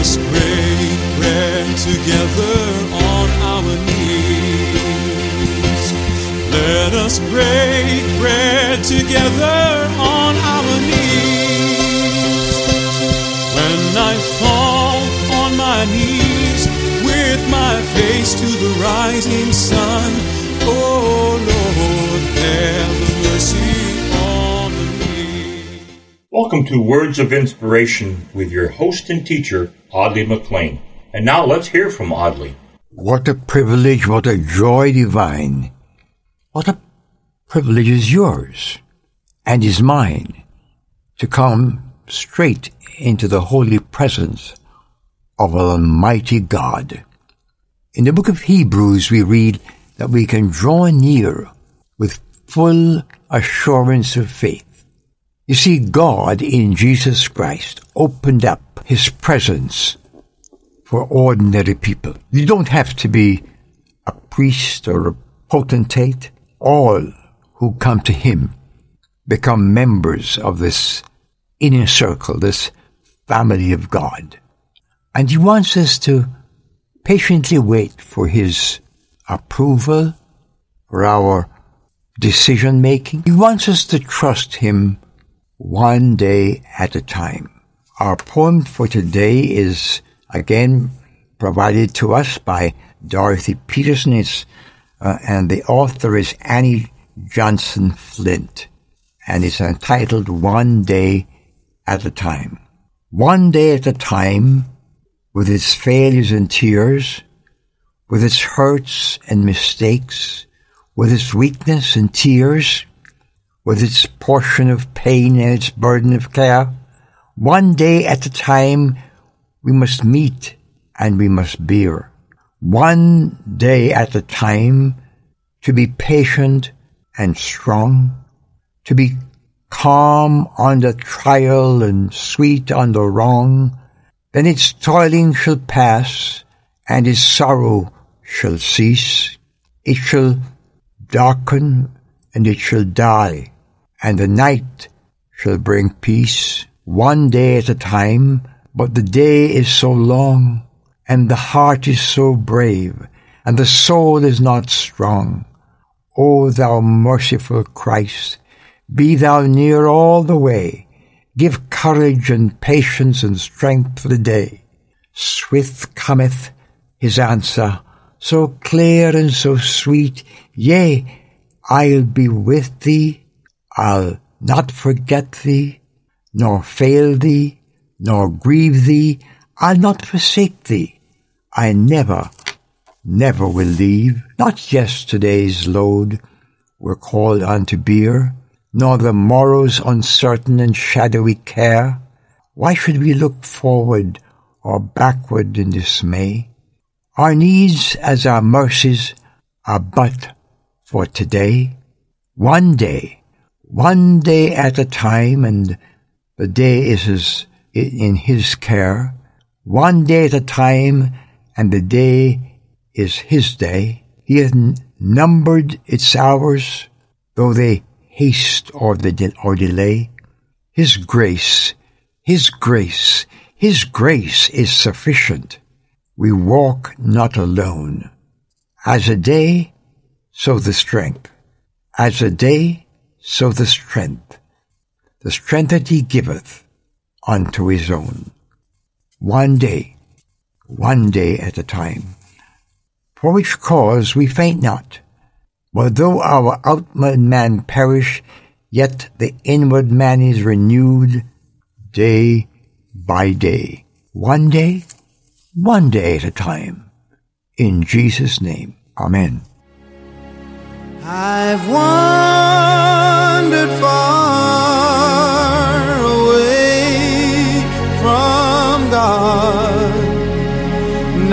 us break bread together on our knees. Let us break bread together on our knees. When I fall on my knees with my face to the rising sun, Welcome to Words of Inspiration with your host and teacher, Audley McLean. And now let's hear from Audley. What a privilege, what a joy divine. What a privilege is yours and is mine to come straight into the holy presence of Almighty God. In the book of Hebrews, we read that we can draw near with full assurance of faith. You see, God in Jesus Christ opened up his presence for ordinary people. You don't have to be a priest or a potentate. All who come to him become members of this inner circle, this family of God. And he wants us to patiently wait for his approval, for our decision making. He wants us to trust him one day at a time. Our poem for today is again provided to us by Dorothy Peterson. Uh, and the author is Annie Johnson Flint. And it's entitled One Day at a Time. One day at a time, with its failures and tears, with its hurts and mistakes, with its weakness and tears, with its portion of pain and its burden of care, one day at a time we must meet and we must bear. One day at a time to be patient and strong, to be calm under trial and sweet under wrong, then its toiling shall pass and its sorrow shall cease. It shall darken and it shall die, and the night shall bring peace one day at a time, but the day is so long, and the heart is so brave, and the soul is not strong. O thou merciful Christ, be thou near all the way. Give courage and patience and strength for the day. Swift cometh his answer, so clear and so sweet. Yea, I'll be with thee. I'll not forget thee, nor fail thee, nor grieve thee. I'll not forsake thee. I never, never will leave. Not yesterday's load we're called on to bear, nor the morrow's uncertain and shadowy care. Why should we look forward or backward in dismay? Our needs as our mercies are but for today. One day, one day at a time, and the day is his, in his care. One day at a time, and the day is his day. He has numbered its hours, though they haste or, the de- or delay. His grace, his grace, his grace is sufficient we walk not alone. As a day, so the strength. As a day, so the strength. The strength that he giveth unto his own. One day, one day at a time. For which cause we faint not. But though our outward man perish, yet the inward man is renewed day by day. One day, one day at a time. In Jesus' name, Amen. I've wandered